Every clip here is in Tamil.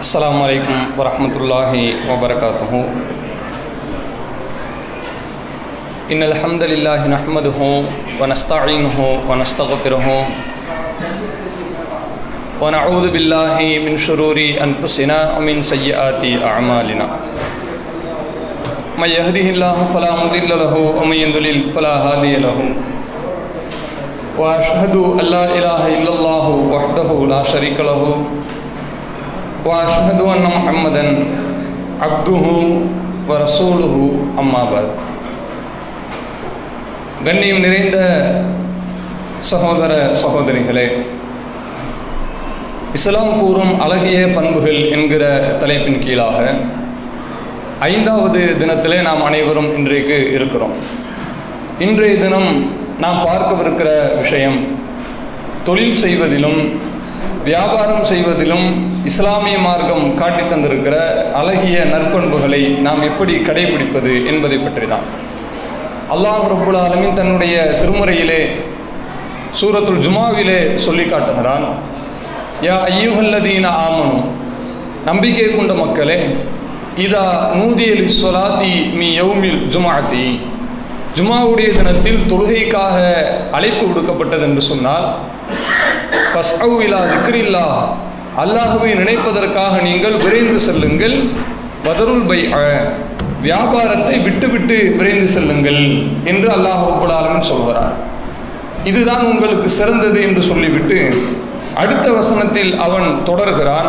السلام عليكم ورحمة الله وبركاته. إن الحمد لله نحمده ونستعينه ونستغفره ونعوذ بالله من شرور أنفسنا ومن سيئات أعمالنا. من يهده الله فلا مضل له ومن يضلل فلا هادي له. وأشهد أن لا إله إلا الله وحده لا شريك له. وأشهد أن محمدا عبده ورسوله. أما بعد. கண்ணியம் நிறைந்த சகோதர சகோதரிகளே இஸ்லாம் கூறும் அழகிய பண்புகள் என்கிற தலைப்பின் கீழாக ஐந்தாவது தினத்திலே நாம் அனைவரும் இன்றைக்கு இருக்கிறோம். இன்றைய தினம் நாம் பார்க்கவிருக்கிற விஷயம் தொழில் செய்வதிலும் வியாபாரம் செய்வதிலும் இஸ்லாமிய மார்க்கம் காட்டி தந்திருக்கிற அழகிய நற்பண்புகளை நாம் எப்படி கடைபிடிப்பது என்பதை பற்றி தான் அல்லாஹ் ரபுல் ஆலமின் தன்னுடைய திருமுறையிலே சூரத்துல் ஜுமாவிலே சொல்லி காட்டுகிறான். யா ஐயுஹல்லதீன ஆமனும் நம்பிக்கை கொண்ட மக்களே இதா நூதியலி சொலாத்தி மீ யௌமில் ஜுமாத்தி ஜுமாவுடைய தினத்தில் தொழுகைக்காக அழைப்பு விடுக்கப்பட்டது என்று சொன்னால் பஸ்அவிலா திக்ரில்லா அல்லாஹுவை நினைப்பதற்காக நீங்கள் விரைந்து செல்லுங்கள். பதருல் பை வியாபாரத்தை விட்டுவிட்டு விரைந்து செல்லுங்கள் என்று அல்லாஹ் ரபுல்லாலமின் சொல்கிறார். இதுதான் உங்களுக்கு சிறந்தது என்று சொல்லிவிட்டு அடுத்த வசனத்தில் அவன் தொடர்கிறான்.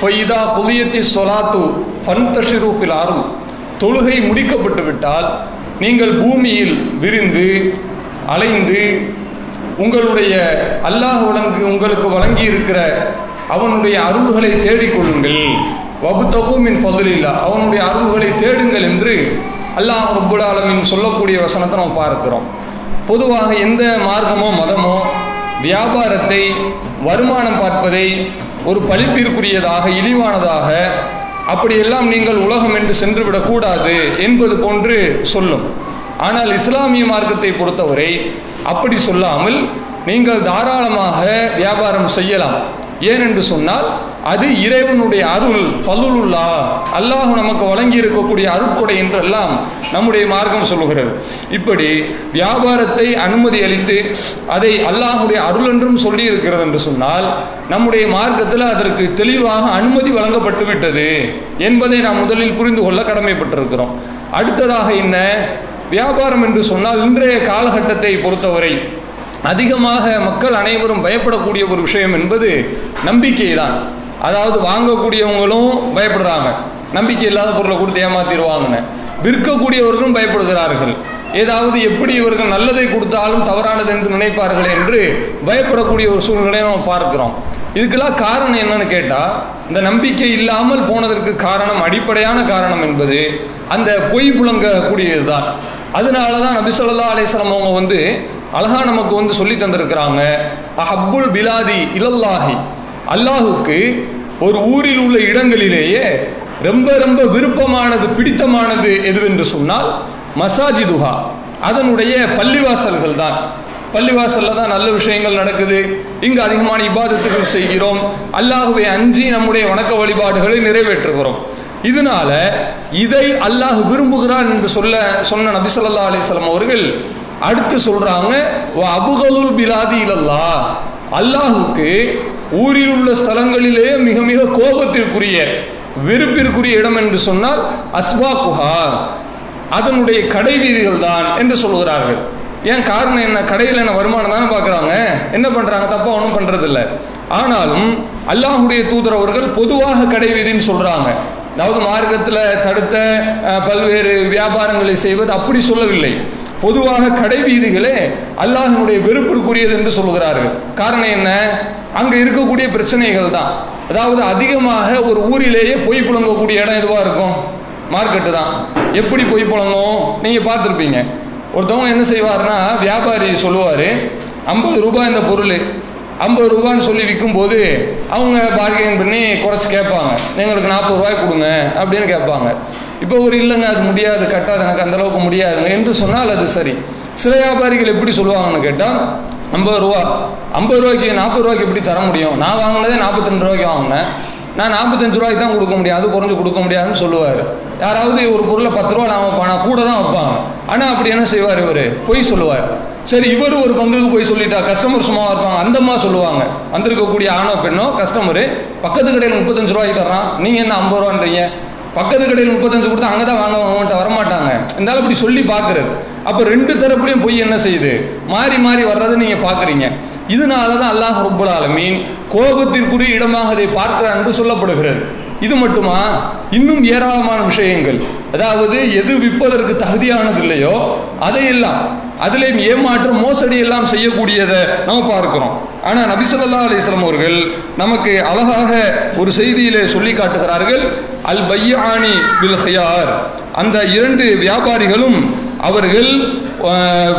ஃபைதா புதியத்தி சொலாத்து ஃபன்தஷிரூஃபில் ஆறும் தொழுகை முடிக்கப்பட்டு விட்டால் நீங்கள் பூமியில் விரிந்து அலைந்து உங்களுடைய அல்லாஹ் வழங்கு உங்களுக்கு வழங்கி இருக்கிற அவனுடைய அருள்களை தேடிக்கொள்ளுங்கள். வபுத்தகுமின் பதிலில்லா அவனுடைய அருள்களை தேடுங்கள் என்று அல்லாஹ் ரப்புல் சொல்லக்கூடிய வசனத்தை நம்ம பார்க்கிறோம். பொதுவாக எந்த மார்க்கமோ மதமோ வியாபாரத்தை வருமானம் பார்ப்பதை ஒரு பழிப்பிற்குரியதாக இழிவானதாக அப்படியெல்லாம் நீங்கள் உலகம் என்று சென்று விடக்கூடாது என்பது போன்று சொல்லும். ஆனால் இஸ்லாமிய மார்க்கத்தை பொறுத்தவரை அப்படி சொல்லாமல் நீங்கள் தாராளமாக வியாபாரம் செய்யலாம். ஏனென்று சொன்னால் அது இறைவனுடைய அருள் பல்லுல்லா அல்லாஹ் நமக்கு வழங்கி இருக்கக்கூடிய அருட்கொடை என்றெல்லாம் நம்முடைய மார்க்கம் சொல்லுகிறது. இப்படி வியாபாரத்தை அனுமதி அளித்து அதை அல்லாஹுடைய அருள் என்றும் சொல்லி இருக்கிறது என்று சொன்னால் நம்முடைய மார்க்கத்தில் அதற்கு தெளிவாக அனுமதி வழங்கப்பட்டு விட்டது என்பதை நாம் முதலில் புரிந்து கொள்ள கடமைப்பட்டிருக்கிறோம். அடுத்ததாக என்ன? வியாபாரம் என்று சொன்னால் இன்றைய காலகட்டத்தை பொறுத்தவரை அதிகமாக மக்கள் அனைவரும் பயப்படக்கூடிய ஒரு விஷயம் என்பது நம்பிக்கை தான் அதாவது வாங்கக்கூடியவங்களும் பயப்படுறாங்க. நம்பிக்கை இல்லாத பொருளை கொடுத்து ஏமாத்திடுவாங்கன்னு. விற்கக்கூடியவர்களும் பயப்படுகிறார்கள். ஏதாவது எப்படி இவர்கள் நல்லதை கொடுத்தாலும் தவறானது என்று நினைப்பார்கள் என்று பயப்படக்கூடிய ஒரு சூழ்நிலையை நம்ம பார்க்கிறோம். இதுக்கெல்லாம் காரணம் என்னன்னு கேட்டால் இந்த நம்பிக்கை இல்லாமல் போனதற்கு காரணம் அடிப்படையான காரணம் என்பது அந்த பொய் புழங்கக்கூடியது தான் அதனால தான் நபிசல்லா அலிஸ்லாம் அவங்க வந்து அழகா நமக்கு வந்து சொல்லி தந்திருக்கிறாங்க. அஹப்புல் பிலாதி இலல்லாஹி. அல்லாஹுக்கு ஒரு ஊரில் உள்ள இடங்களிலேயே ரொம்ப ரொம்ப விருப்பமானது பிடித்தமானது எதுவென்று சொன்னால் மசாஜிதுஹா. அதனுடைய பள்ளிவாசல்கள் தான். பள்ளிவாசலில் தான் நல்ல விஷயங்கள் நடக்குது. இங்கு அதிகமான இபாதத்துகள் செய்கிறோம். அல்லாஹுவை அஞ்சி நம்முடைய வணக்க வழிபாடுகளை நிறைவேற்றுகிறோம். இதனால இதை அல்லாஹ் விரும்புகிறான் என்று சொல்ல சொன்ன நபிசல்லா அலிஸ்லாம் அவர்கள் அடுத்து சொல்றாங்க அபுகலுல் பிலாதி இல்லல்லா அல்லாஹுக்கு ஊரில் உள்ள ஸ்தலங்களிலேயே மிக மிக கோபத்திற்குரிய வெறுப்பிற்குரிய இடம் என்று சொன்னால் அஸ்பா குஹா அதனுடைய கடை வீதிகள் தான் என்று சொல்கிறார்கள் ஏன் காரணம் என்ன? கடையில் என்ன வருமானம் தானே பார்க்குறாங்க? என்ன பண்ணுறாங்க தப்பாக ஒன்றும் பண்ணுறதில்ல ஆனாலும் அல்லாஹுடைய தூதர் அவர்கள் பொதுவாக கடை வீதின்னு சொல்கிறாங்க அதாவது மார்க்கத்தில் தடுத்த பல்வேறு வியாபாரங்களை செய்வது அப்படி சொல்லவில்லை. பொதுவாக கடை வீதிகளே அல்லாஹினுடைய வெறுப்பிற்குரியது என்று சொல்கிறார்கள் காரணம் என்ன? அங்கே இருக்கக்கூடிய பிரச்சனைகள் தான். அதாவது அதிகமாக ஒரு ஊரிலேயே பொய் புழங்கக்கூடிய இடம் எதுவாக இருக்கும்? மார்க்கெட்டு தான். எப்படி பொய் புழங்கும் நீங்கள் பார்த்துருப்பீங்க. ஒருத்தவங்க என்ன செய்வார்னா வியாபாரி சொல்லுவார் ஐம்பது ரூபாய் இந்த பொருள். ஐம்பது ரூபான்னு சொல்லி விற்கும்போது அவங்க பார்கெயின் பண்ணி குறைச்சி கேட்பாங்க. எங்களுக்கு நாற்பது ரூபாய் கொடுங்க அப்படின்னு கேட்பாங்க. இப்போ ஒரு இல்லைங்க அது முடியாது கட்டாது எனக்கு அந்த அளவுக்கு முடியாதுங்க என்று சொன்னால் அது சரி. சில வியாபாரிகள் எப்படி சொல்லுவாங்கன்னு கேட்டால் ஐம்பது ரூபா ஐம்பது ரூபாய்க்கு நாற்பது ரூபாய்க்கு எப்படி தர முடியும்? நான் வாங்கினதே நாற்பத்தி ரெண்டு ரூபாய்க்கு வாங்கினேன். நான் நாற்பத்தஞ்சு ரூபாய்க்கு தான் கொடுக்க முடியும். அது குறைஞ்சு கொடுக்க முடியாதுன்னு சொல்லுவார். யாராவது ஒரு பொருளை பத்து ரூபா நான் வைப்பானா கூட தான் வைப்பாங்க. ஆனால் அப்படி என்ன செய்வார் இவர்? பொய் சொல்லுவார். சரி இவர் ஒரு பங்குக்கு போய் சொல்லிட்டா கஸ்டமர் சும்மா இருப்பாங்க அந்தம்மா சொல்லுவாங்க. வந்திருக்கக்கூடிய ஆணோ பெண்ணோ கஸ்டமரு பக்கத்து கடையில் முப்பத்தஞ்சு ரூபாய்க்கு தர்றான். நீங்கள் என்ன ஐம்பது ரூபான்றீங்க? பக்கத்து கடையில் முப்பத்தஞ்சு கொடுத்தா அங்கே தான் வாங்க அவங்கள்ட்ட வரமாட்டாங்க. இருந்தாலும் இப்படி சொல்லி பார்க்குறது அப்போ ரெண்டு தரப்புலையும் பொய் என்ன செய்யுது? மாறி மாறி வர்றதை நீங்கள் பார்க்குறீங்க. இதனால தான் அல்லாஹ் ரப்புல் ஆலமீன் கோபத்திற்குரிய இடமாக அதை பார்க்கிறான் என்று சொல்லப்படுகிறது. இது மட்டுமா? இன்னும் ஏராளமான விஷயங்கள். அதாவது எது விற்பதற்கு தகுதியானது இல்லையோ அதையெல்லாம் அதிலேயும் ஏமாற்றம் மோசடி எல்லாம் செய்யக்கூடியதை நம்ம பார்க்கிறோம். ஆனால் நபிசல்லா அலிஸ்லாம் அவர்கள் நமக்கு அழகாக ஒரு செய்தியிலே சொல்லி காட்டுகிறார்கள். அல் பையானி பில் ஹியார். அந்த இரண்டு வியாபாரிகளும் அவர்கள்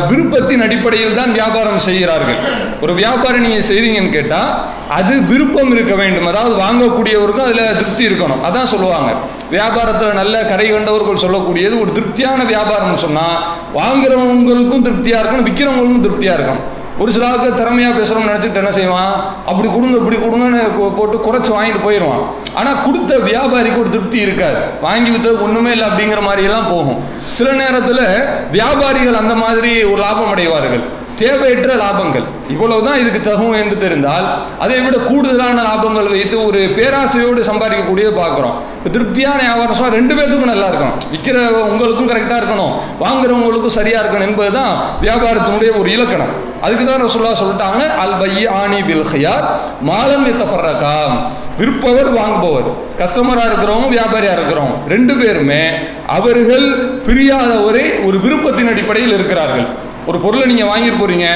விருப்பத்தின் அடிப்படையில் தான் வியாபாரம் செய்கிறார்கள். ஒரு வியாபாரம் நீங்கள் செய்கிறீங்கன்னு கேட்டால் அது விருப்பம் இருக்க வேண்டும். அதாவது வாங்கக்கூடியவருக்கும் அதில் திருப்தி இருக்கணும். அதான் சொல்லுவாங்க. வியாபாரத்தில் நல்ல கரை கண்டவர்கள் சொல்லக்கூடியது ஒரு திருப்தியான வியாபாரம்னு சொன்னால் வாங்குறவங்களுக்கும் திருப்தியாக இருக்கணும் விற்கிறவங்களுக்கும் திருப்தியாக இருக்கணும். ஒரு சில ஆளுக்கு திறமையாக பேசுகிறோம்னு நினச்சிட்டு என்ன செய்வான்? அப்படி கொடுங்க இப்படி கொடுங்கன்னு கொ- போட்டு குறைச்சி வாங்கிட்டு போயிடுவான் ஆனால் கொடுத்த வியாபாரிக்கு ஒரு திருப்தி இருக்காது. வாங்கி வித்தது ஒன்றுமே இல்லை அப்படிங்கிற மாதிரியெல்லாம் போகும். சில நேரத்தில் வியாபாரிகள் அந்த மாதிரி ஒரு லாபம் அடைவார்கள். தேவையற்ற லாபங்கள். இவ்வளவுதான் இதுக்கு தகும் என்று தெரிந்தால் அதை விட கூடுதலான லாபங்கள் வைத்து ஒரு பேராசையோடு சம்பாதிக்கக்கூடிய பார்க்குறோம். திருப்தியான வியாபாரம் ரெண்டு பேர்த்துக்கும் நல்லா இருக்கணும். விற்கிற உங்களுக்கும் கரெக்டாக இருக்கணும். வாங்குறவங்களுக்கும் சரியாக இருக்கணும் என்பது தான் வியாபாரத்தினுடைய ஒரு இலக்கணம். அதுக்கு தான் ரசுல்லா சொல்லிட்டாங்க அல் பைய ஆணி பில் மாலம் எத்தப்படுறக்கா விற்பவர் வாங்குபவர். கஸ்டமராக இருக்கிறவங்க வியாபாரியாக இருக்கிறவங்க. ரெண்டு பேருமே அவர்கள் பிரியாத ஒரே ஒரு விருப்பத்தின் அடிப்படையில் இருக்கிறார்கள். ஒரு பொருளை நீங்கள் வாங்கிட்டு போகிறீங்க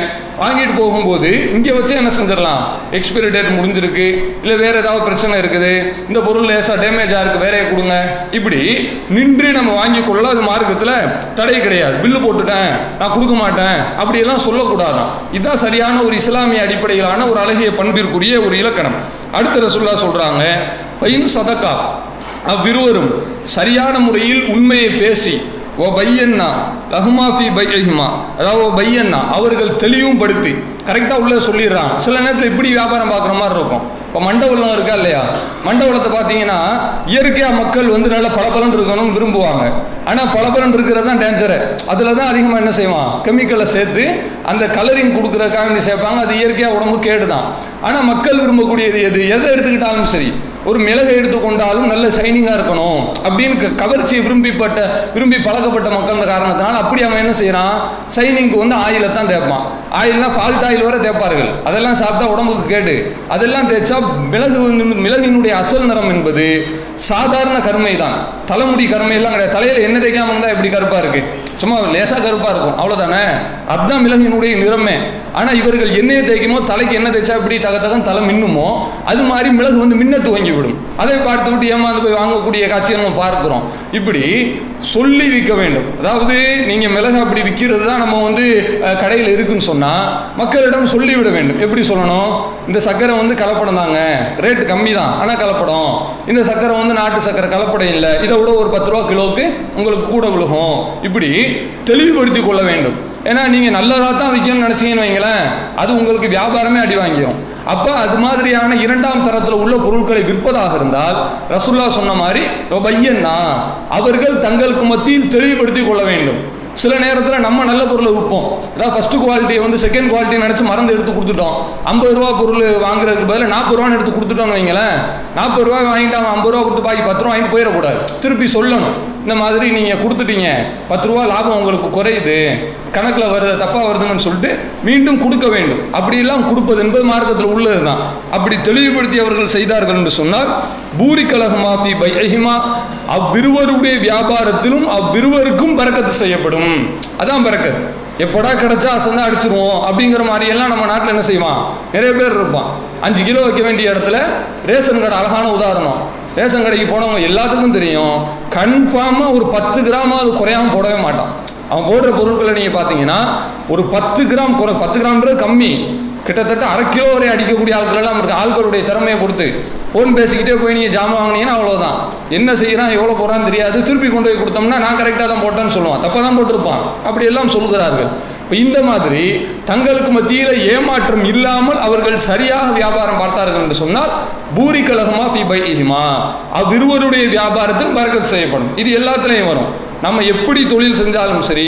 வாங்கிட்டு போகும்போது இங்கே வச்சு என்ன செஞ்சிடலாம்? எக்ஸ்பைரி டேட் முடிஞ்சிருக்கு இல்லை வேறு ஏதாவது பிரச்சனை இருக்குது இந்த பொருள் லேசாக டேமேஜாக இருக்குது வேறைய கொடுங்க. இப்படி நின்று நம்ம வாங்கி கொள்ள அது மார்க்கத்தில் தடை கிடையாது. பில்லு போட்டுட்டேன் நான் கொடுக்க மாட்டேன் அப்படியெல்லாம் சொல்லக்கூடாதான். இதுதான் சரியான ஒரு இஸ்லாமிய அடிப்படையிலான ஒரு அழகிய பண்பிற்குரிய ஒரு இலக்கணம். அடுத்த ரசுல்லா சொல்கிறாங்க பையன் சதக்கா. அவ்விருவரும் சரியான முறையில் உண்மையை பேசி ஓ பையன்னா லஹ்மாஃபி பையஹிமா. அதாவது ஓ பையன்னா அவர்கள் தெளிவும் படுத்தி கரெக்டாக உள்ளே சொல்லிடுறாங்க சில நேரத்தில் இப்படி வியாபாரம் பார்க்குற மாதிரி இருக்கும். இப்போ மண்டபலம் இருக்கா இல்லையா? மண்டபலத்தை பார்த்தீங்கன்னா இயற்கையாக மக்கள் வந்து நல்ல பளபலன் இருக்கணும்னு விரும்புவாங்க. ஆனால் பளபலன் இருக்கிறது தான் டேஞ்சரு அதில் தான் அதிகமாக என்ன செய்வான்? கெமிக்கலை சேர்த்து அந்த கலரிங் கொடுக்குறதுக்காக வேண்டி சேர்ப்பாங்க. அது இயற்கையாக உடம்பு கேடு தான் ஆனால் மக்கள் விரும்பக்கூடியது எது? எதை எடுத்துக்கிட்டாலும் சரி. ஒரு மிளகை எடுத்துக்கொண்டாலும் நல்ல ஷைனிங்காக இருக்கணும். அப்படின்னு கவர்ச்சியை விரும்பிப்பட்ட விரும்பி பழக்கப்பட்ட மக்கள் காரணத்தினால் அப்படி அவன் என்ன செய்கிறான் ஷைனிங்க்கு வந்து ஆயிலை தான் தேய்ப்பான். ஆயில்னா ஃபால்ட் ஆயில் வர தேய்ப்பார்கள். அதெல்லாம் சாப்பிட்டா உடம்புக்கு கேடு. அதெல்லாம் தேய்ச்சா மிளகு மிளகினுடைய அசல் நிறம் என்பது சாதாரண கருமை தான் தலைமுடி கருமை எல்லாம் கிடையாது. தலையில் என்ன தேய்க்காம இருந்தால் எப்படி கருப்பாக இருக்கு? சும்மா லேசாக கருப்பாக இருக்கும். அவ்வளோதானே அதுதான் மிளகினுடைய நிறமே. ஆனால் இவர்கள் எண்ணெயை தேய்க்குமோ தலைக்கு எண்ணெய் தேய்ச்சா இப்படி தக தகம் தலை மின்னுமோ அது மாதிரி மிளகு வந்து மின்ன துவங்கி விடும் அதை பார்த்து விட்டு ஏமாந்து போய் வாங்கக்கூடிய காட்சியை நம்ம பார்க்குறோம். இப்படி சொல்லி விற்க வேண்டும். அதாவது நீங்கள் மிளகு அப்படி விற்கிறது தான் நம்ம வந்து கடையில் இருக்குன்னு சொன்னால் மக்களிடம் சொல்லிவிட வேண்டும். எப்படி சொல்லணும்? இந்த சக்கரை வந்து கலப்படம் தாங்க. ரேட்டு கம்மி தான் ஆனால் கலப்படம். இந்த சக்கரை வந்து நாட்டு சக்கரை கலப்படம் இல்லை. இதை விட ஒரு பத்து ரூபா கிலோவுக்கு உங்களுக்கு கூட விழுகும். இப்படி தெளிவுபடுத்தி கொள்ள வேண்டும். ஏன்னா நீங்கள் நல்லதாக தான் விற்கணும்னு நினச்சிங்கன்னு வைங்களேன் அது உங்களுக்கு வியாபாரமே அடி வாங்கிடும் அப்போ அது மாதிரியான இரண்டாம் தரத்தில் உள்ள பொருட்களை விற்பதாக இருந்தால் ரசுல்லா சொன்ன மாதிரி பையன்னா அவர்கள் தங்களுக்கு மத்தியில் தெளிவுபடுத்தி கொள்ள வேண்டும். சில நேரத்தில் நம்ம நல்ல பொருளை விற்போம். அதாவது ஃபஸ்ட்டு குவாலிட்டியை வந்து செகண்ட் குவாலிட்டி நினச்சி மறந்து எடுத்து கொடுத்துட்டோம். ஐம்பது ரூபா பொருள் வாங்குறதுக்கு பதிலாக நாற்பது ரூபான்னு எடுத்து கொடுத்துட்டோம்னு வைங்களேன். நாற்பது ரூபா வாங்கிட்டு அவன் ஐம்பது ரூபா கொடுத்து பாக்கி பத்து ரூபா வாங்கிட்டு போயிடக்கூடாது. திருப்பி சொல்லணும். இந்த மாதிரி நீங்கள் கொடுத்துட்டீங்க. பத்து ரூபா லாபம் உங்களுக்கு குறையுது. கணக்கில் வருது தப்பாக வருதுங்கன்னு சொல்லிட்டு மீண்டும் கொடுக்க வேண்டும். அப்படியெல்லாம் கொடுப்பது என்பது மார்க்கத்தில் உள்ளது தான் அப்படி தெளிவுபடுத்தி அவர்கள் செய்தார்கள் என்று சொன்னால் பூரி கலகமாஃபி பைஹிமா அவ்விருவருடைய வியாபாரத்திலும் அவ்விருவருக்கும் பறக்கத்து செய்யப்படும். அதான் பறக்கத்து. எப்படா கிடைச்சா அசந்தா அடிச்சிருவோம் அப்படிங்கிற மாதிரியெல்லாம் நம்ம நாட்டில் என்ன செய்வான்? நிறைய பேர் இருப்பான். அஞ்சு கிலோ வைக்க வேண்டிய இடத்துல ரேஷன் கடை அழகான உதாரணம். ரேஷன் கடைக்கு போனவங்க எல்லாத்துக்கும் தெரியும். கன்ஃபார்மாக ஒரு பத்து கிராமாவது குறையாம போடவே மாட்டான். அவன் போடுற பொருட்களை நீங்கள் பார்த்தீங்கன்னா ஒரு பத்து கிராம் குறை பத்து கிராம்ன்றது கம்மி. கிட்டத்தட்ட அரை கிலோ வரை அடிக்கக்கூடிய ஆட்களெல்லாம் இருக்கு. ஆட்களுடைய திறமையை பொறுத்து. ஃபோன் பேசிக்கிட்டே போய் நீங்கள் ஜாமான் வாங்கினீங்கன்னா அவ்வளோதான் என்ன செய்கிறான் எவ்வளோ போகிறான்னு தெரியாது. திருப்பி கொண்டு போய் கொடுத்தோம்னா நான் கரெக்டாக தான் போட்டேன்னு சொல்லுவான். தப்பாக தான் போட்டிருப்பான். அப்படி எல்லாம் சொல்கிறார்கள். இந்த மாதிரி தங்களுக்கு மத்தியில் ஏமாற்றம் இல்லாமல் அவர்கள் சரியாக வியாபாரம் பார்த்தார்கள் என்று சொன்னால் பூரி கலகமா ஃபி பைஹிமா அவ்விருவருடைய வியாபாரத்தில் பறக்கத்து செய்யப்படும். இது எல்லாத்துலேயும் வரும். நம்ம எப்படி தொழில் செஞ்சாலும் சரி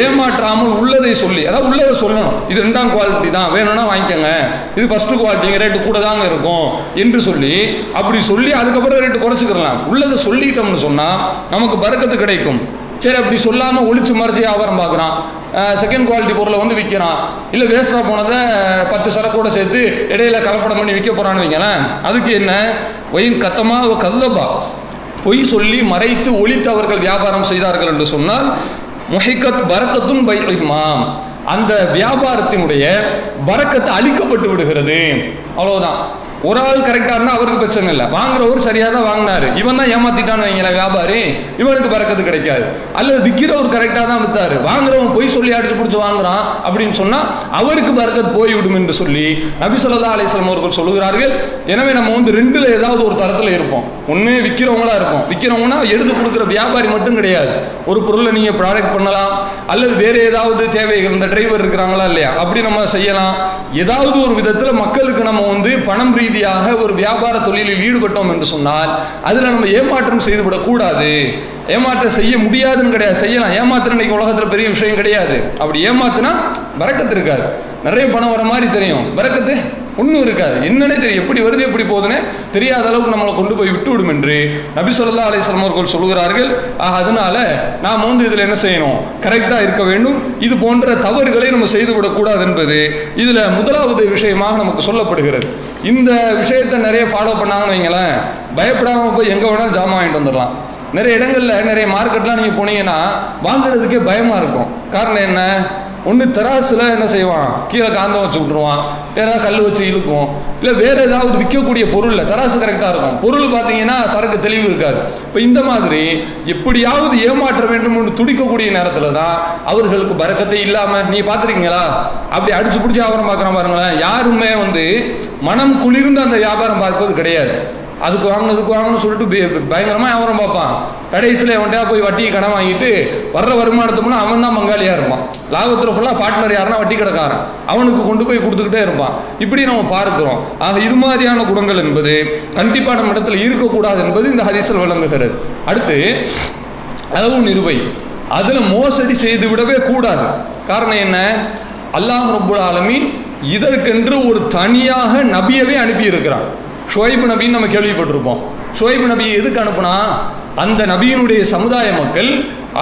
ஏமாற்றாமல் உள்ளதை சொல்லி அதாவது உள்ளதை சொல்லணும். இது ரெண்டாம் குவாலிட்டி தான் வேணும்னா வாங்கிக்கோங்க. இது ஃபஸ்ட்டு குவாலிட்டி ரேட்டு கூட தாங்க இருக்கும் என்று சொல்லி அப்படி சொல்லி அதுக்கப்புறம் ரேட்டு குறைச்சிக்கிறலாம் உள்ளதை சொல்லிட்டோம்னு சொன்னால் நமக்கு பறக்கத்து கிடைக்கும். சரி அப்படி சொல்லாமல் ஒழிச்சு மறைச்சி வியாபாரம் பார்க்குறான். செகண்ட் குவாலிட்டி பொருளை வந்து விற்கிறான். இல்லை வேஸ்டாக போனதை பத்து சரக்கோட சேர்த்து இடையில கலப்படம் பண்ணி விற்க போகிறான்னு வைங்களேன். அதுக்கு என்ன? ஒயின் கத்தமாக கல்லபா பொய் சொல்லி மறைத்து ஒழித்து அவர்கள் வியாபாரம் செய்தார்கள் என்று சொன்னால் முஹிக்கத் பரக்கத்தும் பைமாம் அந்த வியாபாரத்தினுடைய வரக்கத்தை அழிக்கப்பட்டு விடுகிறது. அவ்வளவுதான். ஒரு ஆள் கரெக்டாக இருந்தால் அவருக்கு பிரச்சனை இல்லை. வாங்குறவர் சரியாக தான் வாங்கினாரு. இவன் தான் ஏமாத்திட்டான்னு வைங்களேன் வியாபாரி. இவனுக்கு பறக்கத்து கிடைக்காது. அல்லது விற்கிறவர் கரெக்டாக தான் வித்தாரு. வாங்குறவன் பொய் சொல்லி அடிச்சு பிடிச்சி வாங்குறான் அப்படின்னு சொன்னால் அவருக்கு பறக்கத்து போய்விடும் என்று சொல்லி நபிசல்லா அலிஸ்லாம் அவர்கள் சொல்லுகிறார்கள். எனவே நம்ம வந்து ரெண்டில் ஏதாவது ஒரு தரத்தில் இருப்போம். ஒன்று விற்கிறவங்களா இருப்போம். விற்கிறவங்கன்னா எடுத்து கொடுக்குற வியாபாரி மட்டும் கிடையாது. ஒரு பொருளை நீங்கள் ப்ராடக்ட் பண்ணலாம். அல்லது வேறு ஏதாவது தேவைகள் இந்த டிரைவர் இருக்கிறாங்களா இல்லையா? அப்படி நம்ம செய்யலாம். ஏதாவது ஒரு விதத்தில் மக்களுக்கு நம்ம வந்து பணம் ரீதியாக ஒரு வியாபார தொழிலில் ஈடுபட்டோம் என்று சொன்னால் அதில் நம்ம ஏமாற்றம் செய்துவிடக்கூடாது. ஏமாற்றம் செய்ய முடியாதுன்னு கிடையாது. செய்யலாம். ஏமாத்திரம் இன்னைக்கு உலகத்தில் பெரிய விஷயம் கிடையாது. அப்படி ஏமாத்தினா வரக்கத்து இருக்காது. நிறைய பணம் வர மாதிரி தெரியும். வரக்கத்து ஒன்றும் இருக்காது. என்னன்னே தெரியும் எப்படி வருது எப்படி போகுதுன்னு தெரியாத அளவுக்கு நம்மளை கொண்டு போய் விட்டு விடும் என்று நபி சொல்லா அலிஸ்லாம் அவர்கள் சொல்கிறார்கள் ஆக அதனால நாம் வந்து இதில் என்ன செய்யணும்? கரெக்டாக இருக்க வேண்டும். இது போன்ற தவறுகளை நம்ம செய்துவிடக்கூடாது என்பது இதில் முதலாவது விஷயமாக நமக்கு சொல்லப்படுகிறது. இந்த விஷயத்தை நிறைய ஃபாலோ பண்ணாங்கன்னு வைங்களேன் பயப்படாமல் போய் எங்கே வேணாலும் ஜாமான் வாங்கிட்டு வந்துடலாம். நிறைய இடங்களில் நிறைய மார்க்கெட்லாம் நீங்கள் போனீங்கன்னா வாங்குறதுக்கே பயமாக இருக்கும். காரணம் என்ன? ஒன்று தராசில் என்ன செய்வான்? கீழே காந்தம் வச்சு விட்ருவான் ஏதாவது கல் வச்சு இழுக்கும். இல்லை வேறு ஏதாவது விற்கக்கூடிய பொருளில் தராசு கரெக்டாக இருக்கும். பொருள் பார்த்தீங்கன்னா சரக்கு தெளிவு இருக்காது. இப்போ இந்த மாதிரி எப்படியாவது ஏமாற்ற வேண்டும் என்று துடிக்கக்கூடிய நேரத்தில் தான் அவர்களுக்கு பறக்கத்தை இல்லாமல் நீ பார்த்துருக்கீங்களா? அப்படி அடிச்சு பிடிச்சி வியாபாரம் பார்க்குறான் பாருங்களேன். யாருமே வந்து மனம் குளிர்ந்து அந்த வியாபாரம் பார்ப்பது கிடையாது. அதுக்கு வாங்கணும் இதுக்கு வாங்கணும்னு சொல்லிட்டு பயங்கரமாக வியாபாரம் பார்ப்பான். கடைசியில் அவன்கிட்ட போய் வட்டி கடன் வாங்கிட்டு வர்ற வருமானத்தை அவன் தான் பங்காளியாக இருப்பான். லாபத்தில் ஃபுல்லாக பார்ட்னர் யாருன்னா வட்டி கடைக்காரன். அவனுக்கு கொண்டு போய் கொடுத்துக்கிட்டே இருப்பான். இப்படி நம்ம பார்க்கிறோம். ஆக இது மாதிரியான குணங்கள் என்பது கண்டிப்பாக நம்ம இடத்துல இருக்கக்கூடாது என்பது இந்த ஹரிசல் விளங்குகிறது. அடுத்து அளவு நிறுவை அதில் மோசடி செய்து விடவே கூடாது. காரணம் என்ன? அல்லாஹ் ரபுல் ஆலமீன் இதற்கென்று ஒரு தனியாக நபியவே அனுப்பியிருக்கிறான். ஷுவைபு நபின்னு நம்ம கேள்விப்பட்டிருப்போம். ஷுவைபு நபியை எதுக்கு அனுப்புனா அந்த நபியினுடைய சமுதாய மக்கள்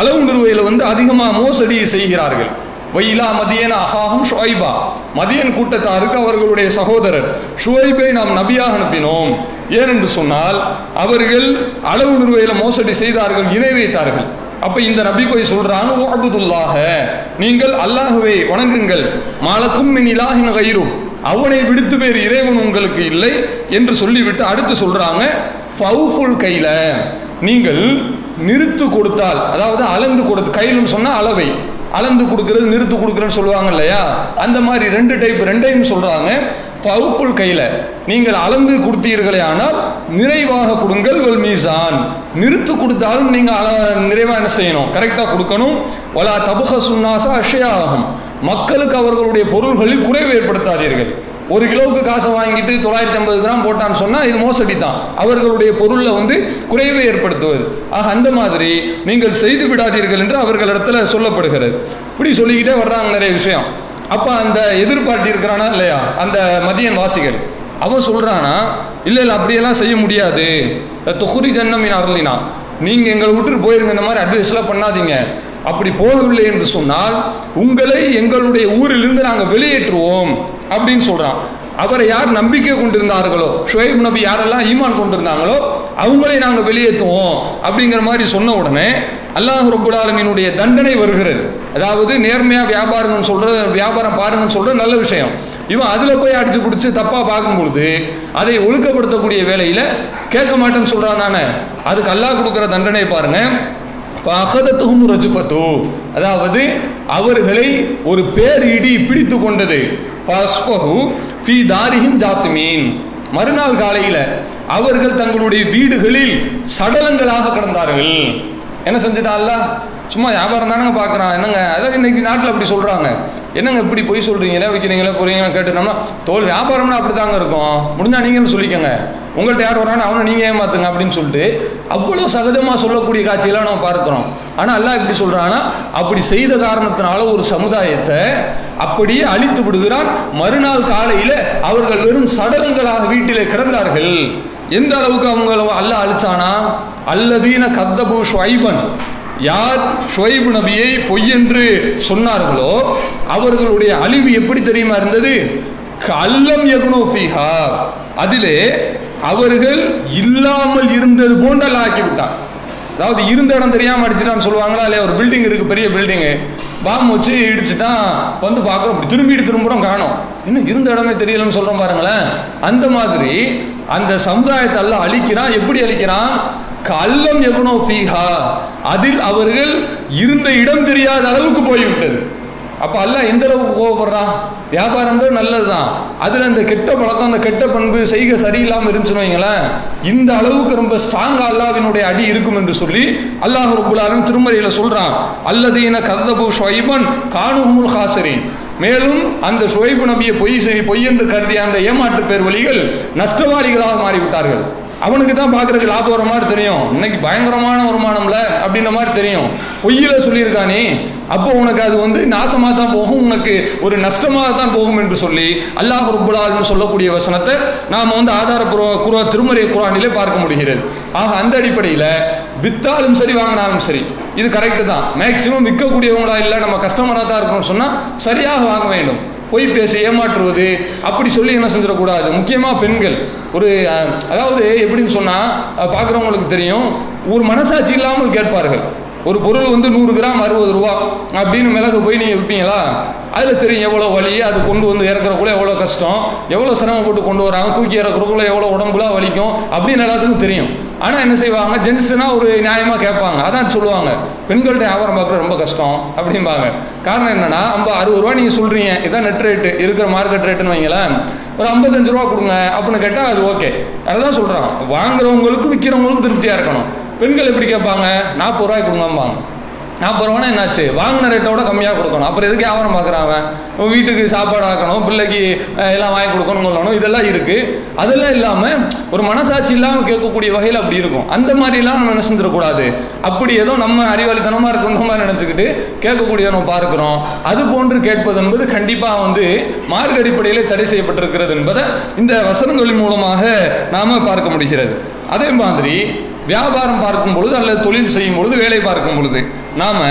அளவு நிறுவையில் வந்து அதிகமாக மோசடி செய்கிறார்கள். வைலா மதியன் அஹாஹம் ஷுவைபா. மதியன் கூட்டத்தாருக்கு அவர்களுடைய சகோதரர் ஷுவைபை நாம் நபியாக அனுப்பினோம். ஏனென்று சொன்னால் அவர்கள் அளவு நிறுவையில் மோசடி செய்தார்கள் இணை வைத்தார்கள் அப்போ இந்த நபி போய் சொல்றாங்க அபுதுல்லாக நீங்கள் அல்லாஹுவை வணங்குங்கள். மாலக்கும் மின் இலாகின் கயிறும் அவனை விடுத்து வேறு இறைவன் உங்களுக்கு இல்லை என்று சொல்லிவிட்டு அடுத்து சொல்றாங்க ஃபவுஃபுல் கையில் நீங்கள் நிறுத்து கொடுத்தால் அதாவது அளந்து கொடுத்து கையிலும் சொன்னால் அளவை. அளந்து கொடுக்கறது நிறுத்து கொடுக்குறேன்னு சொல்லுவாங்க இல்லையா? அந்த மாதிரி ரெண்டு டைப் ரெண்டையும் சொல்றாங்க. பவுஃபுல் கையில் நீங்கள் அளந்து கொடுத்தீர்களே ஆனால் நிறைவாக கொடுங்கள் வெல் மீசான். நிறுத்து கொடுத்தாலும் நீங்கள் அள நிறைவாக என்ன செய்யணும்? கரெக்டாக கொடுக்கணும். வலா தபுக சுன்னாசா அஷயாகும் மக்களுக்கு அவர்களுடைய பொருள்களில் குறைவு ஏற்படுத்தாதீர்கள். ஒரு கிலோவுக்கு காசை வாங்கிட்டு தொள்ளாயிரத்தி ஐம்பது கிராம் போட்டான்னு சொன்னால் இது மோசடி தான் அவர்களுடைய பொருளில் வந்து குறைவை ஏற்படுத்துவது. ஆக அந்த மாதிரி நீங்கள் செய்து விடாதீர்கள் என்று அவர்களிடத்துல சொல்லப்படுகிறது. இப்படி சொல்லிக்கிட்டே வர்றாங்க நிறைய விஷயம். அப்போ அந்த எதிர்பார்ட்டி இருக்கிறானா இல்லையா? அந்த மதியன் வாசிகள். அவன் சொல்கிறானா இல்லை இல்லை அப்படியெல்லாம் செய்ய முடியாது. தொகுரி ஜன்னமின் அருளினா நீங்கள் எங்களை விட்டுட்டு போயிருங்க. இந்த மாதிரி அட்வைஸ்லாம் பண்ணாதீங்க. அப்படி போகவில்லை என்று சொன்னால் உங்களை எங்களுடைய ஊரிலிருந்து நாங்கள் வெளியேற்றுவோம் அப்படின்னு சொல்கிறான் அவரை யார் நம்பிக்கை கொண்டிருந்தார்களோ ஷுவைப் நபி யாரெல்லாம் ஈமான் கொண்டிருந்தாங்களோ அவங்களே நாங்கள் வெளியேற்றுவோம் அப்படிங்கிற மாதிரி சொன்ன உடனே அல்லாஹ் ரபுல் தண்டனை வருகிறது. அதாவது நேர்மையாக வியாபாரம்னு சொல்கிற வியாபாரம் பாருங்கன்னு சொல்கிற நல்ல விஷயம். இவன் அதில் போய் அடிச்சு பிடிச்சி தப்பாக பார்க்கும்பொழுது அதை ஒழுக்கப்படுத்தக்கூடிய வேலையில் கேட்க மாட்டேன்னு சொல்கிறான் தானே. அதுக்கு அல்லாஹ் கொடுக்குற தண்டனை பாருங்கள் அகதத்துகும் ரஜுபத்து அதாவது அவர்களை ஒரு பேரிடி பிடித்து கொண்டது. ஃபஸ்பஹு ஃபி தாரிஹிம் ஜாசிமீன். மறுநாள் காலையில் அவர்கள் தங்களுடைய வீடுகளில் சடலங்களாக கிடந்தார்கள். என்ன செஞ்சிட்டா சும்மா வியாபாரம் தானங்க பார்க்குறான். என்னங்க? அதாவது இன்றைக்கி நாட்டில் அப்படி சொல்கிறாங்க என்னங்க இப்படி போய் சொல்கிறீங்களே வைக்கிறீங்களே போகிறீங்களா கேட்டுனோம்னா தோல் வியாபாரம்னா அப்படி தாங்க இருக்கும். முடிஞ்சா நீங்களும் சொல்லிக்கோங்க. உங்கள்கிட்ட யார் வரானோ அவனை நீங்கள் ஏமாத்துங்க அப்படின்னு சொல்லிட்டு அவ்வளோ சகஜமாக சொல்லக்கூடிய காட்சியெல்லாம் நம்ம பார்க்குறோம். ஆனால் அல்லாஹ் இப்படி சொல்கிறான்னா அப்படி செய்த காரணத்தினால ஒரு சமுதாயத்தை அப்படியே அழித்து விடுகிறான். மறுநாள் காலையில் அவர்கள் வெறும் சடலங்களாக வீட்டிலே கிடந்தார்கள். எந்த அளவுக்கு அவங்கள அல்ல அழிச்சானா? அல்லதீன கத்தபு ஷுவைபன் யார் ஷுவைபு நபியை என்று சொன்னார்களோ அவர்களுடைய அழிவு எப்படி தெரியுமா இருந்தது? கல்லம் யகுனோஃபிஹா அதிலே அவர்கள் இல்லாமல் இருந்தது போன்ற அல்லாஹ் ஆக்கி அதாவது இருந்த இடம் தெரியாமல் அடிச்சுட்டான்னு சொல்லுவாங்களா? இல்லையா ஒரு பில்டிங் இருக்குது பெரிய பில்டிங்கு பாம்பு வச்சு இடிச்சுட்டான் வந்து பார்க்குறோம் இப்படி திரும்பிட்டு திரும்புகிறோம் காணும். இன்னும் இருந்த இடமே தெரியலன்னு சொல்கிறோம் பாருங்களேன். அந்த மாதிரி அந்த சமுதாயத்தை எல்லாம் அழிக்கிறான். எப்படி அழிக்கிறான்? கல்லம் எகுனோ ஃபீஹா? அதில் அவர்கள் இருந்த இடம் தெரியாத அளவுக்கு போய்விட்டது. அப்போ அல்லாஹ் எந்த அளவுக்கு கோவப்படுறான் வியாபாரம்ன்றது நல்லது தான் அதில் அந்த கெட்ட பழக்கம் அந்த கெட்ட பண்பு செய்க சரியில்லாமல் இருந்துச்சுன்னு வைங்களேன் இந்த அளவுக்கு ரொம்ப ஸ்ட்ராங்காக அல்லாவினுடைய அடி இருக்கும் என்று சொல்லி அல்லாஹ் ரபுல்லாலும் திருமறையில் சொல்கிறான் அல்லதீன கதபு ஷொய்பன் காணுமுல் ஹாசரின். மேலும் அந்த ஷொய்பு நபியை பொய் செய் பொய் என்று கருதிய அந்த ஏமாற்று பேர் வழிகள் நஷ்டவாளிகளாக மாறிவிட்டார்கள். அவனுக்கு தான் பார்க்குறதுக்கு லாபம் வர மாதிரி தெரியும். இன்னைக்கு பயங்கரமான வருமானம்ல அப்படின்ற மாதிரி தெரியும். பொய்யில சொல்லியிருக்கானே. அப்போ உனக்கு அது வந்து நாசமாக தான் போகும். உனக்கு ஒரு நஷ்டமாக தான் போகும் என்று சொல்லி அல்லாஹ் ரபுல்லால்னு சொல்லக்கூடிய வசனத்தை நாம் வந்து ஆதாரப்பூர்வ குரு திருமறை குரானிலே பார்க்க முடிகிறது. ஆக அந்த அடிப்படையில் வித்தாலும் சரி வாங்கினாலும் சரி இது கரெக்டு தான். மேக்சிமம் விற்கக்கூடியவங்களா இல்லை நம்ம கஸ்டமராக தான் இருக்கணும்னு சொன்னால் சரியாக வாங்க வேண்டும். பொய் பேசி ஏமாற்றுவது அப்படி சொல்லி என்ன செஞ்சிடக்கூடாது? முக்கியமாக பெண்கள். ஒரு அதாவது எப்படின்னு சொன்னால் பார்க்குறவங்களுக்கு தெரியும் ஒரு மனசாட்சி இல்லாமல் கேட்பார்கள். ஒரு பொருள் வந்து நூறு கிராம் அறுபது ரூபா அப்படின்னு மிளகு போய் நீங்கள் விற்பீங்களா அதில் தெரியும் எவ்வளோ வலி அது கொண்டு வந்து இறக்குறக்குள்ள எவ்வளோ கஷ்டம் எவ்வளோ சிரமப்பட்டு கொண்டு வராங்க தூக்கி இறக்குறக்குள்ள எவ்வளோ உடம்புலாம் வலிக்கும் அப்படின்னு எல்லாத்துக்கும் தெரியும். ஆனால் என்ன செய்வாங்க? ஜென்ஸுனா ஒரு நியாயமாக கேட்பாங்க. அதான் சொல்லுவாங்க. பெண்கள்கிட்ட வியாபாரம் பார்க்குறது ரொம்ப கஷ்டம் அப்படிம்பாங்க. காரணம் என்னென்னா ஐம்பது அறுபது ரூபா நீங்கள் சொல்கிறீங்க இதான் நெட் ரேட்டு இருக்கிற மார்க்கெட் ரேட்டுன்னு வைங்களேன். ஒரு ஐம்பத்தஞ்சு ரூபா கொடுங்க அப்படின்னு கேட்டால் அது ஓகே அதுதான் சொல்கிறாங்க வாங்குறவங்களுக்கும் விற்கிறவங்களுக்கும் திருப்தியாக இருக்கணும். பெண்கள் எப்படி கேட்பாங்க? நாற்பது ரூபாய் கொடுங்கம்பாங்க. நாற்பது ரூபானா என்னாச்சு? வாங்கின ரேட்டோட கம்மியாக கொடுக்கணும். அப்புறம் எதுக்கு வியாபாரம் பார்க்குறாங்க வீட்டுக்கு சாப்பாடு ஆக்கணும் பிள்ளைக்கு எல்லாம் வாங்கி கொடுக்கணும் சொல்லணும். இதெல்லாம் இருக்குது அதெல்லாம் இல்லாமல் ஒரு மனசாட்சி இல்லாமல் கேட்கக்கூடிய வகையில் அப்படி இருக்கும். அந்த மாதிரிலாம் நம்ம என்ன அப்படி ஏதோ நம்ம அறிவாளித்தனமாக இருக்கணும் மாதிரி நினச்சிக்கிட்டு கேட்கக்கூடிய நம்ம பார்க்குறோம். அது போன்று கேட்பது என்பது கண்டிப்பாக வந்து மார்க் அடிப்படையிலே தடை செய்யப்பட்டிருக்கிறது என்பதை இந்த வசனங்களின் மூலமாக நாம் பார்க்க முடிகிறது. அதே மாதிரி வியாபாரம் பார்க்கும் பொழுது அல்லது தொழில் செய்யும் பொழுது வேலை பார்க்கும் பொழுது நாம்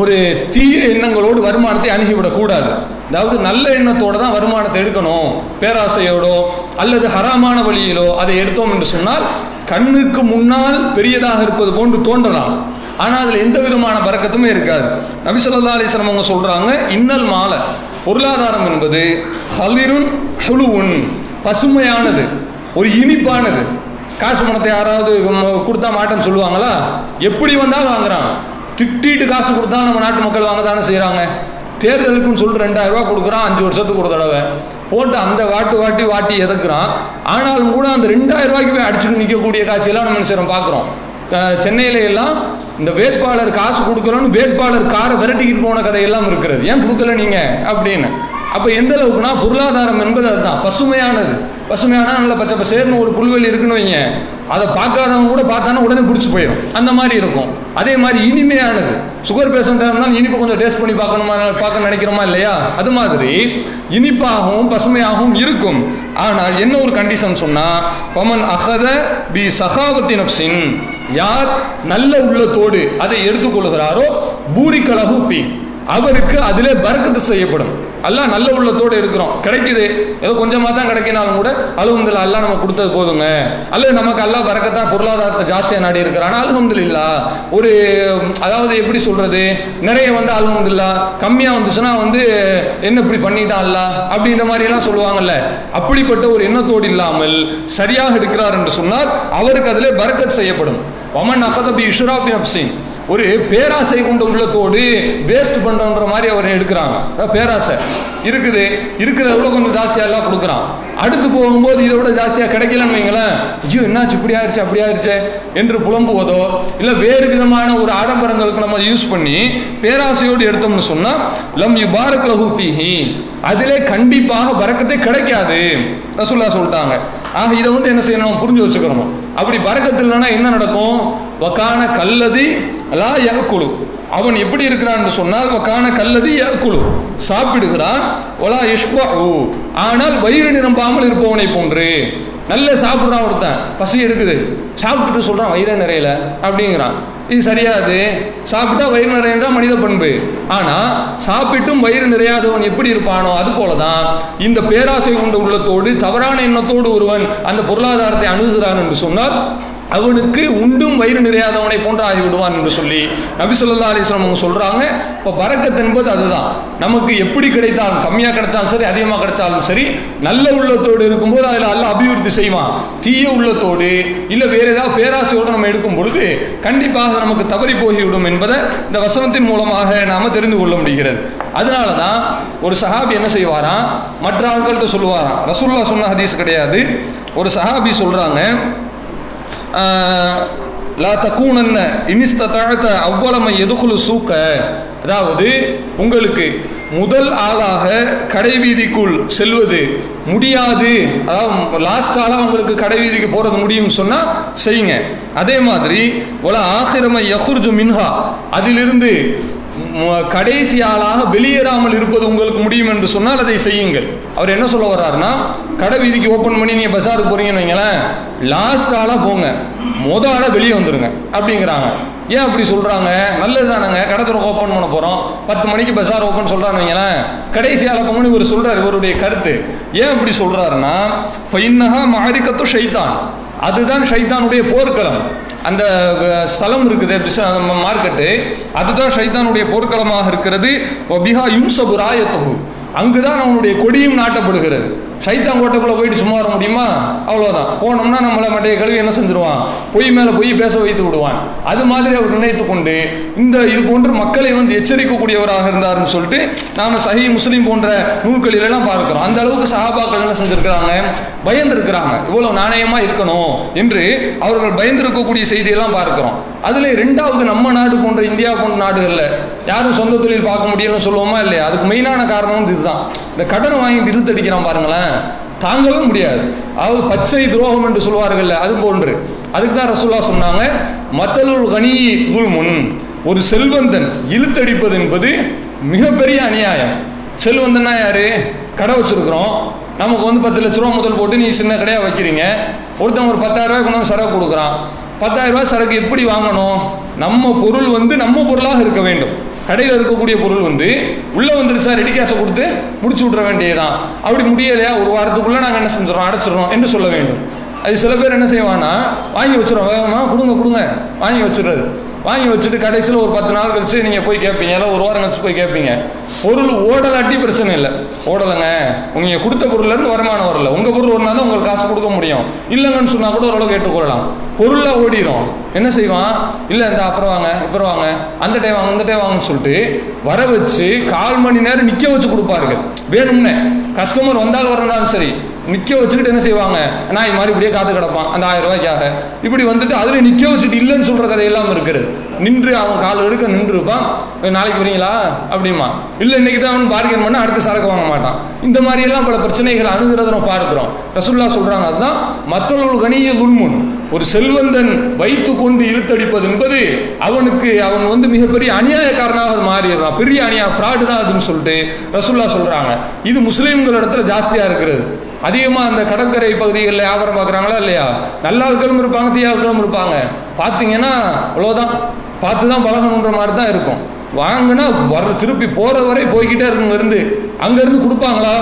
ஒரு தீய எண்ணங்களோடு வருமானத்தை அணுகிவிடக்கூடாது அதாவது நல்ல எண்ணத்தோடு தான் வருமானத்தை எடுக்கணும். பேராசையோடோ அல்லது ஹராமான வழியிலோ அதை எடுத்தோம் என்று சொன்னால் கண்ணுக்கு முன்னால் பெரியதாக இருப்பது போன்று தோன்றலாம். ஆனால் அதில் எந்த விதமான பறக்கத்துமே இருக்காது. நபிசல்லா ஸல்லல்லாஹு அவங்க சொல்கிறாங்க இன்னல் மாலை. பொருளாதாரம் என்பது ஹலிருன் ஹுலுவுன் பசுமையானது ஒரு இனிப்பானது. காசு பணத்தை யாராவது கொடுத்தா மாட்டேன்னு சொல்லுவாங்களா? எப்படி வந்தாலும் வாங்குறான். திட்டிட்டு காசு கொடுத்தா நம்ம நாட்டு மக்கள் வாங்க தானே செய்கிறாங்க தேர்தலுக்குன்னு சொல்லிட்டு ரெண்டாயிரம் கொடுக்குறான் அஞ்சு வருஷத்துக்கு ஒரு தடவை. போட்டு அந்த வாட்டு வாட்டி வாட்டி எதக்குறான். ஆனாலும் கூட அந்த ரெண்டாயிரம் ரூபாய்க்கு போய் அடிச்சுட்டு நிற்கக்கூடிய காட்சியெல்லாம் நம்ம நினைச்சிடும் பார்க்குறோம் சென்னையில எல்லாம் இந்த வேட்பாளர் காசு கொடுக்கலன்னு வேட்பாளர் காரை விரட்டிக்கிட்டு போன கதையெல்லாம் இருக்கிறது. ஏன் கொடுக்கல நீங்க? அப்படின்னு. அப்போ எந்த அளவுக்குனா பொருளாதாரம் என்பது அதுதான். பசுமையானது. பசுமையான நல்ல பச்சை பசேர்னு ஒரு புல்வெளி இருக்குன்னு வைங்க. அதை பார்க்காதவங்க கூட பார்த்தானா உடனே பிடிச்சி போயிடும் அந்த மாதிரி இருக்கும். அதே மாதிரி இனிமையானது. சுகர் பேஷண்ட்டாக இருந்தாலும் இனிப்பு கொஞ்சம் டேஸ்ட் பண்ணி பார்க்கணுமா பார்க்க நினைக்கிறோமா இல்லையா? அது மாதிரி இனிப்பாகவும் பசுமையாகவும் இருக்கும். ஆனால் என்ன ஒரு கண்டிஷன் சொன்னால் பமன் அகத பி சகாவத்தி நப்சின் யார் நல்ல உள்ளத்தோடு அதை எடுத்துக்கொள்கிறாரோ பூரிக்கலகு பி அவருக்கு அதிலே பறக்கத்து செய்யப்படும். எல்லாம் நல்ல உள்ளத்தோடு இருக்கிறோம். கிடைக்குது. ஏதோ கொஞ்சமாக தான் கிடைக்கினாலும் கூட அலுகுந்தில் எல்லாம் நம்ம கொடுத்தது போதுங்க. அல்லது நமக்கு எல்லாம் வரக்கத்தான் பொருளாதாரத்தை ஜாஸ்தியாக நாடி இருக்கிறான். அல்ஹம்துலில்லா ஒரு அதாவது எப்படி சொல்கிறது நிறைய வந்து அல்ஹம்துல்லா கம்மியாக வந்துச்சுன்னா வந்து என்ன இப்படி பண்ணிட்டான் அல்லாஹ்? அப்படின்ற மாதிரிலாம் சொல்லுவாங்கல்ல. அப்படிப்பட்ட ஒரு எண்ணத்தோடு இல்லாமல் சரியாக எடுக்கிறார் என்று சொன்னால் அவருக்கு அதிலே பறக்கத் செய்யப்படும். ஒமன் அகதபி இஷுராபி அப்சின் ஒரு பேராசை கொண்ட உள்ளத்தோடு வேஸ்ட் பண்ணுறன்ற மாதிரி அவர் எடுக்கிறாங்க. அதான் பேராசை. இருக்குது. இருக்கிறத விட கொஞ்சம் ஜாஸ்தியாக எல்லாம் கொடுக்குறான். அடுத்து போகும்போது இதை விட ஜாஸ்தியாக கிடைக்கலன்னு வைங்களேன். ஐயோ என்னாச்சு? இப்படி ஆயிடுச்சு அப்படி ஆயிடுச்சு என்று புலம்புவதோ இல்லை வேறு விதமான ஒரு ஆடம்பரங்களுக்கு நம்ம யூஸ் பண்ணி பேராசையோடு எடுத்தோம்னு சொன்னால் லம் யுபாரக் லஹு ஃபீஹி. அதிலே கண்டிப்பாக பறக்கத்தை கிடைக்காது. ரசுல்லா சொல்லிட்டாங்க. ஆக இதை வந்து என்ன செய்யணும்? புரிஞ்சு வச்சுக்கிறோம் அப்படி பறக்கத்து இல்லைன்னா என்ன நடக்கும்? வக்கான கல்லது லா யாக்குழு அவன் எப்படி இருக்கிறான் சொன்னால் வக்கான கல்லது யாக்குழு சாப்பிடுகிறான் ஒலா யஷ்பா ஆனால் வயிறு நிரம்பாமல் இருப்பவனை போன்று. நல்ல சாப்பிட்றான் ஒருத்தன். பசி எடுக்குது. சாப்பிட்டுட்டு சொல்கிறான் வயிறு நிறையல. அப்படிங்கிறான். இது சரியாது. சாப்பிட்டா வயிறு நிறையன்றா மனித பண்பு. ஆனால் சாப்பிட்டும் வயிறு நிறையாதவன் எப்படி இருப்பானோ அது போல தான் இந்த பேராசை கொண்ட உள்ளத்தோடு தவறான எண்ணத்தோடு ஒருவன் அந்த பொருளாதாரத்தை அணுகுகிறான் என்று சொன்னால் அவனுக்கு உண்டும் வயிறு நிறையாதவனை போன்று ஆகிவிடுவான் என்று சொல்லி நபி சொல்லா அலிஸ்லாம் அவங்க சொல்கிறாங்க இப்போ பறக்கத் என்பது அதுதான். நமக்கு எப்படி கிடைத்தாலும் கம்மியாக கிடைத்தாலும் சரி அதிகமாக கிடைத்தாலும் சரி நல்ல உள்ளத்தோடு இருக்கும்போது அதில் அல்ல அபிவிருத்தி செய்வான். தீய உள்ளத்தோடு இல்லை வேறு ஏதாவது பேராசையோடு நம்ம எடுக்கும் பொழுது கண்டிப்பாக நமக்கு தவறி போகிவிடும் என்பதை இந்த வசனத்தின் மூலமாக நாம் தெரிந்து கொள்ள முடிகிறது. அதனால தான் ஒரு சஹாபி என்ன செய்வாராம்? மற்ற ஆட்கள்கிட்ட சொல்லுவாராம். ரசூல்லா சொன்ன ஹதீஸ் கிடையாது. ஒரு சஹாபி சொல்கிறாங்க லா தக்கூனன்ன இனிஸ்தத்தாழ்த்த அவ்வளமை எதுகுழு சூக்க. அதாவது உங்களுக்கு முதல் ஆளாக கடை வீதிக்குள் செல்வது முடியாது. அதாவது லாஸ்ட் ஆளாக உங்களுக்கு கடை வீதிக்கு போகிறது முடியும்னு சொன்னால் செய்யுங்க. அதே மாதிரி ஒல ஆசிரம யஹுர்ஜு மின்ஹா. அதிலிருந்து கடைசி ஆளாக வெளியேறாமல் இருப்பது உங்களுக்கு முடியும் என்று சொன்னால் அதை செய்யுங்கள். அவர் என்ன சொல்ல வர்றாருன்னா கடை வீதிக்கு ஓப்பன் பண்ணி நீங்கள் பஜாருக்கு போறீங்கன்னு வைங்களேன் லாஸ்ட் ஆளாக போங்க. மொத ஆளாக வெளியே வந்துருங்க. அப்படிங்கிறாங்க. ஏன் அப்படி சொல்கிறாங்க நல்லது தானங்க கடை திறக்க ஓப்பன் பண்ண போகிறோம் பத்து மணிக்கு பஜார் ஓப்பன் சொல்கிறான்னு வைங்களேன். கடைசி ஆளாக போங்கன்னு இவர் சொல்கிறார் இவருடைய கருத்து. ஏன் அப்படி சொல்கிறாருன்னா ஃபைன்னஹா மாரிக்கத்தும் ஷைத்தான் அதுதான் ஷைத்தானுடைய போர்க்களம். அந்த ஸ்தலம் இருக்குது நம்ம மார்க்கெட்டு அதுதான் ஷைத்தானுடைய போர்க்களமாக இருக்கிறது. ஒபிஹா யுன்சபு ராயத்தகு அங்குதான் அவனுடைய கொடியும் நாட்டப்படுகிறது. சைத்தான் கோட்டைக்குள்ள போயிட்டு சும்மா வர முடியுமா? அவ்வளோதான் போனோம்னா நம்மளை மற்ற கழுவி என்ன செஞ்சிருவான்? பொய் மேலே பொய் பேச வைத்து விடுவான். அது மாதிரி அவர் நினைத்து கொண்டு இந்த இது போன்று மக்களை வந்து எச்சரிக்கக்கூடியவராக இருந்தாருன்னு சொல்லிட்டு நாம சஹி முஸ்லீம் போன்ற நூல்களிலெல்லாம் எல்லாம் பார்க்கிறோம். அந்த அளவுக்கு சஹாபாக்கள் என்ன செஞ்சிருக்கிறாங்க? பயந்துருக்கிறாங்க. இவ்வளவு நாணயமா இருக்கணும் என்று அவர்கள் பயந்திருக்கக்கூடிய செய்தியெல்லாம் பார்க்கிறோம். அதில் ரெண்டாவது நம்ம நாடு போன்ற இந்தியா போன்ற நாடுகளில் யாரும் சொந்த தொழில் பார்க்க முடியலன்னு சொல்லுவோமா இல்லையா? அதுக்கு மெயினான காரணம் வந்து இதுதான். இந்த கடனை வாங்கிட்டு இழுத்தடிக்கிறான் பாருங்களேன். தாங்கவே முடியாது. அதாவது பச்சை துரோகம் என்று சொல்வார்கள்ல அது போன்று. அதுக்கு தான் ரசூல்லா சொன்னாங்க மத்தலுள் கனி முன். ஒரு செல்வந்தன் இழுத்தடிப்பது என்பது மிகப்பெரிய அநியாயம். செல்வந்தன்னா யாரு? கடை வச்சிருக்கிறோம். நமக்கு வந்து பத்து லட்ச ரூபா முதல் போட்டு நீ சின்ன கடையாக வைக்கிறீங்க. ஒருத்தன் ஒரு பத்தாயிரம் ரூபாய் கொண்டு வந்து சரக்கு கொடுக்குறான். பத்தாயிரம் ரூபாய் சரக்கு எப்படி வாங்கணும்? நம்ம பொருள் வந்து நம்ம பொருளாக இருக்க வேண்டும். கடையில் இருக்கக்கூடிய பொருள் வந்து உள்ளே வந்துருச்சா ரெடி கேஷை கொடுத்து முடிச்சு விட்ற வேண்டியதுதான். அப்படி முடியலையா? ஒரு வாரத்துக்குள்ளே நாங்கள் என்ன செஞ்சிடறோம்? அடைச்சிடறோம் என்று சொல்ல வேண்டும். அது சில பேர் என்ன செய்வான்னா வாங்கி வச்சுருவோம் வேகமாக கொடுங்க கொடுங்க. வாங்கி வச்சிடுறது. வாங்கி வச்சுட்டு கடைசியில் ஒரு பத்து நாள் கழிச்சு நீங்கள் போய் கேட்பீங்க இல்லை ஒரு வாரம் கழிச்சு போய் கேட்பீங்க பொருள் ஓடலாட்டி பிரச்சனை இல்லை. ஓடலைங்க. நீங்கள் கொடுத்த பொருள்லேருந்து வருமானம் வரல. உங்கள் பொருள் ஒரு நாள் தான் உங்களுக்கு காசு கொடுக்க முடியும். இல்லைங்கன்னு சொன்னால் கூட ஓரளவு கேட்டுக்கொள்ளலாம். பொருளாக ஓடிடும் என்ன செய்வான்? இல்லை இந்த அப்புறம் வாங்க அப்புறம் வாங்க. அந்த டைம் வாங்க இந்த டைம் வாங்கன்னு சொல்லிட்டு வர வச்சு கால் மணி நேரம் நிற்க வச்சு கொடுப்பாருங்க. வேணும்னே. கஸ்டமர் வந்தால் வரனாலும் சரி. நிற்க வச்சுக்கிட்டு என்ன செய்வாங்க? நான் இது மாதிரி இப்படியே காத்து கிடப்பான். அந்த ஆயிரம் ரூபாய்க்காக. இப்படி வந்துட்டு அதில் நிற்க வச்சுட்டு இல்லைன்னு சொல்கிற கதையெல்லாம் இருக்குது. நின்று அவன் கால் எடுக்க நின்று இருப்பான் நாளைக்கு வரீங்களா? அப்படிமா இல்லை இன்னைக்கு தான் அவன் பார்கென் பண்ண அடுத்து சரக்கு வாங்க மாட்டான். இந்த மாதிரி எல்லாம் பல பிரச்சனைகள் அணுகிறத நம்ம பார்க்கிறோம். ரசுல்லா சொல்றாங்க அதுதான் மற்றவர்கள் கணிய உள்முன் ஒரு செல்வந்தன் வைத்து கொண்டு இழுத்தடிப்பது என்பது அவனுக்கு அவன் வந்து மிகப்பெரிய அநியாயக்காரனாக அது மாறிடுறான். பெரிய அநியாய ஃப்ராடு தான் அதுன்னு சொல்லிட்டு ரசுல்லா சொல்றாங்க. இது முஸ்லீம்கள் இடத்துல ஜாஸ்தியா இருக்கிறது. அதிகமாக அந்த கடற்கரை பகுதிகளில் வியாபாரம் பார்க்குறாங்களா இல்லையா? நல்ல ஆட்களும் இருப்பாங்க தீயாட்களும் இருப்பாங்க. பார்த்தீங்கன்னா அவ்வளோதான் பார்த்து தான் பழகணுன்ற மாதிரி தான் இருக்கும். வாங்கினா வர திருப்பி போகிற வரை போய்கிட்டே இருக்குங்க இருந்து. அங்கேருந்து கொடுப்பாங்களா?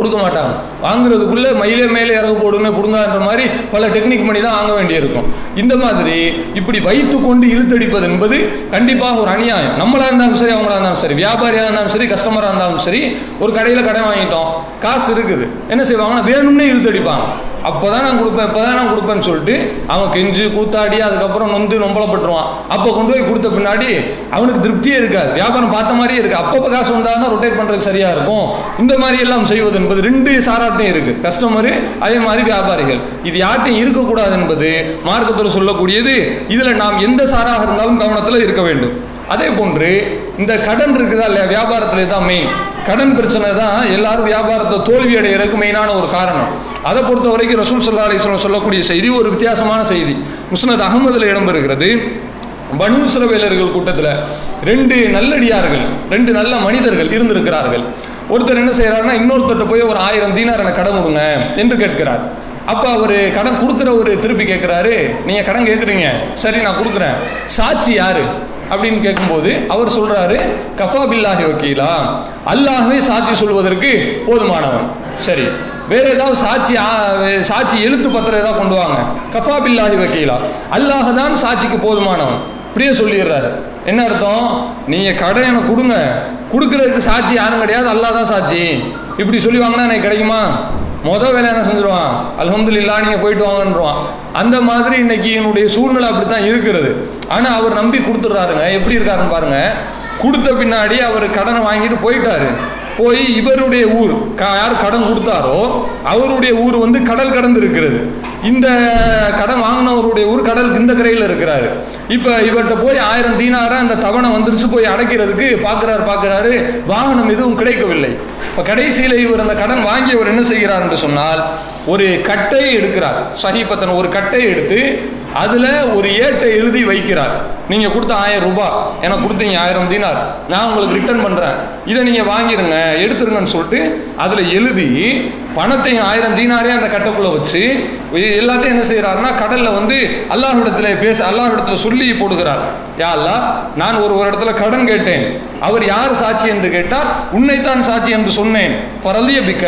கொடுக்க மாட்டாங்க. வாங்குறதுக்குள்ளே மயிலே மேலே இறகு போடுங்க கொடுங்கன்ற மாதிரி பல டெக்னிக் பண்ணி தான் வாங்க வேண்டியிருக்கும். இந்த மாதிரி இப்படி வைத்து கொண்டு இழுத்தடிப்பது என்பது கண்டிப்பாக ஒரு அநியாயம். நம்மளாக இருந்தாலும் சரி அவங்களா இருந்தாலும் சரி வியாபாரியாக இருந்தாலும் சரி கஸ்டமராக இருந்தாலும் சரி ஒரு கடையில் கடை வாங்கிட்டோம் காசு இருக்குது. என்ன செய்வாங்கன்னா வேணும்னே இழுத்தடிப்பாங்க. அப்போ தான் நான் கொடுப்பேன் இப்போ தான் நான் கொடுப்பேன்னு சொல்லிட்டு அவன் கெஞ்சு கூத்தாடி அதுக்கப்புறம் நொந்து நொம்பலப்பட்டுருவான் அப்போ கொண்டு போய் கொடுத்த பின்னாடி அவனுக்கு திருப்தியே இருக்காது. வியாபாரம் பார்த்த மாதிரியே இருக்குது அப்பப்போ காசு வந்தாங்கன்னா ரொட்டேட் பண்ணுறதுக்கு சரியாக இருக்கும். இந்த மாதிரி எல்லாம் செய்வது என்பது ரெண்டு சாராட்டையும் இருக்குது கஸ்டமரு அதே மாதிரி வியாபாரிகள். இது யார்ட்டையும் இருக்கக்கூடாது என்பது மார்க்கத்தில் சொல்லக்கூடியது. இதில் நாம் எந்த சாராக இருந்தாலும் கவனத்தில் இருக்க வேண்டும். அதே போன்று இந்த கடன் இருக்குதா இல்லையா? வியாபாரத்துல தான் மெயின் கடன் பிரச்சனை தான் எல்லாரும் வியாபாரத்தை தோல்வி அடைகிறதுக்கு மெயினான ஒரு காரணம். அதை பொறுத்த வரைக்கும் ரசூல் சல்லா அலிஸ்லாம் சொல்லக்கூடிய செய்தி ஒரு வித்தியாசமான செய்தி. முஸ்னத் அகமதுல இடம்பெறுகிறது. பனு சிறவேலர்கள் கூட்டத்தில் ரெண்டு நல்லடியார்கள் ரெண்டு நல்ல மனிதர்கள் இருந்திருக்கிறார்கள். ஒருத்தர் என்ன செய்கிறாருன்னா இன்னொருத்தர்கிட்ட போய் ஒரு ஆயிரம் தீனார் எனக்கு கடன் கொடுங்க என்று கேட்கிறார். அப்போ அவர் கடன் கொடுக்குறவர் திருப்பி கேட்குறாரு நீங்கள் கடன் கேட்குறீங்க சரி நான் கொடுக்குறேன். சாட்சி யாரு? அப்படின்னு கேட்கும்போது அவர் சொல்றாரு கஃபா பில்லாஹி வக்கீலா. அல்லாஹவே சாட்சி சொல்வதற்கு போதுமானவன். சரி வேற ஏதாவது சாட்சி சாட்சி எழுத்து பத்திரம் ஏதாவது கொண்டு வாங்க. கஃபா பில்லாஹி வக்கீலா. அல்லாஹ தான் சாட்சிக்கு போதுமானவன். இப்படியே சொல்லிடுறாரு. என்ன அர்த்தம்? நீங்க கடை எனக்கு கொடுங்க. கொடுக்கறதுக்கு சாட்சி யாரும் கிடையாது. அல்லாஹ் தான் சாட்சி. இப்படி சொல்லி வாங்கினா எனக்கு கிடைக்குமா? மொதல் வேலை என்ன செஞ்சிருவான்? அல்ஹம்துலில்லா நீங்கள் போயிட்டு வாங்கன்றான் அந்த மாதிரி இன்னைக்கு என்னுடைய சூழ்நிலை அப்படி தான் இருக்கிறது. ஆனால் அவர் நம்பி கொடுத்துட்றாருங்க. எப்படி இருக்காருன்னு பாருங்கள் கொடுத்த பின்னாடி அவர் கடனை வாங்கிட்டு போயிட்டாரு. போய் இவருடைய ஊர் யார் கடன் கொடுத்தாரோ அவருடைய ஊர் வந்து கடல் கடந்து இருக்கிறது இந்த கடன் வாங்கினவருடைய ஊர் கடல் இந்த கரையில் இருக்கிறாரு. இப்போ இவர்கிட்ட போய் ஆயிரம் தீனார அந்த தவணை வந்துருச்சு போய் அடைக்கிறதுக்கு பார்க்குறாரு பார்க்குறாரு வாகனம் எதுவும் கிடைக்கவில்லை. இப்போ கடைசியில் இவர் அந்த கடன் வாங்கியவர் என்ன செய்கிறார் என்று சொன்னால் ஒரு கட்டையை எடுக்கிறார். சஹிபத்தன் ஒரு கட்டையை எடுத்து அதில் ஒரு ஏட்டை எழுதி வைக்கிறார். நீங்கள் கொடுத்த ஆயிரம் ரூபாய் எனக்கு கொடுத்தீங்க ஆயிரம் தீனார். நான் உங்களுக்கு ரிட்டர்ன் பண்ணுறேன் இதை நீங்கள் வாங்கிருங்க எடுத்துருங்கன்னு சொல்லிட்டு அதில் எழுதி பணத்தையும் ஆயிரம் தீனாரையும் அந்த கட்டைக்குள்ளே வச்சு எல்லாத்தையும் என்ன செய்கிறாருன்னா கடலில் வந்து அல்லாஹ்விடத்தில் பேச அல்லாஹிடத்துல சொல்லி போடுகிறார். யா அல்லா நான் ஒரு ஒரு இடத்துல கடன் கேட்டேன். அவர் யார் சாட்சி என்று கேட்டால் உன்னைத்தான் சாட்சி என்று சொன்னேன். பரலிய பிக்க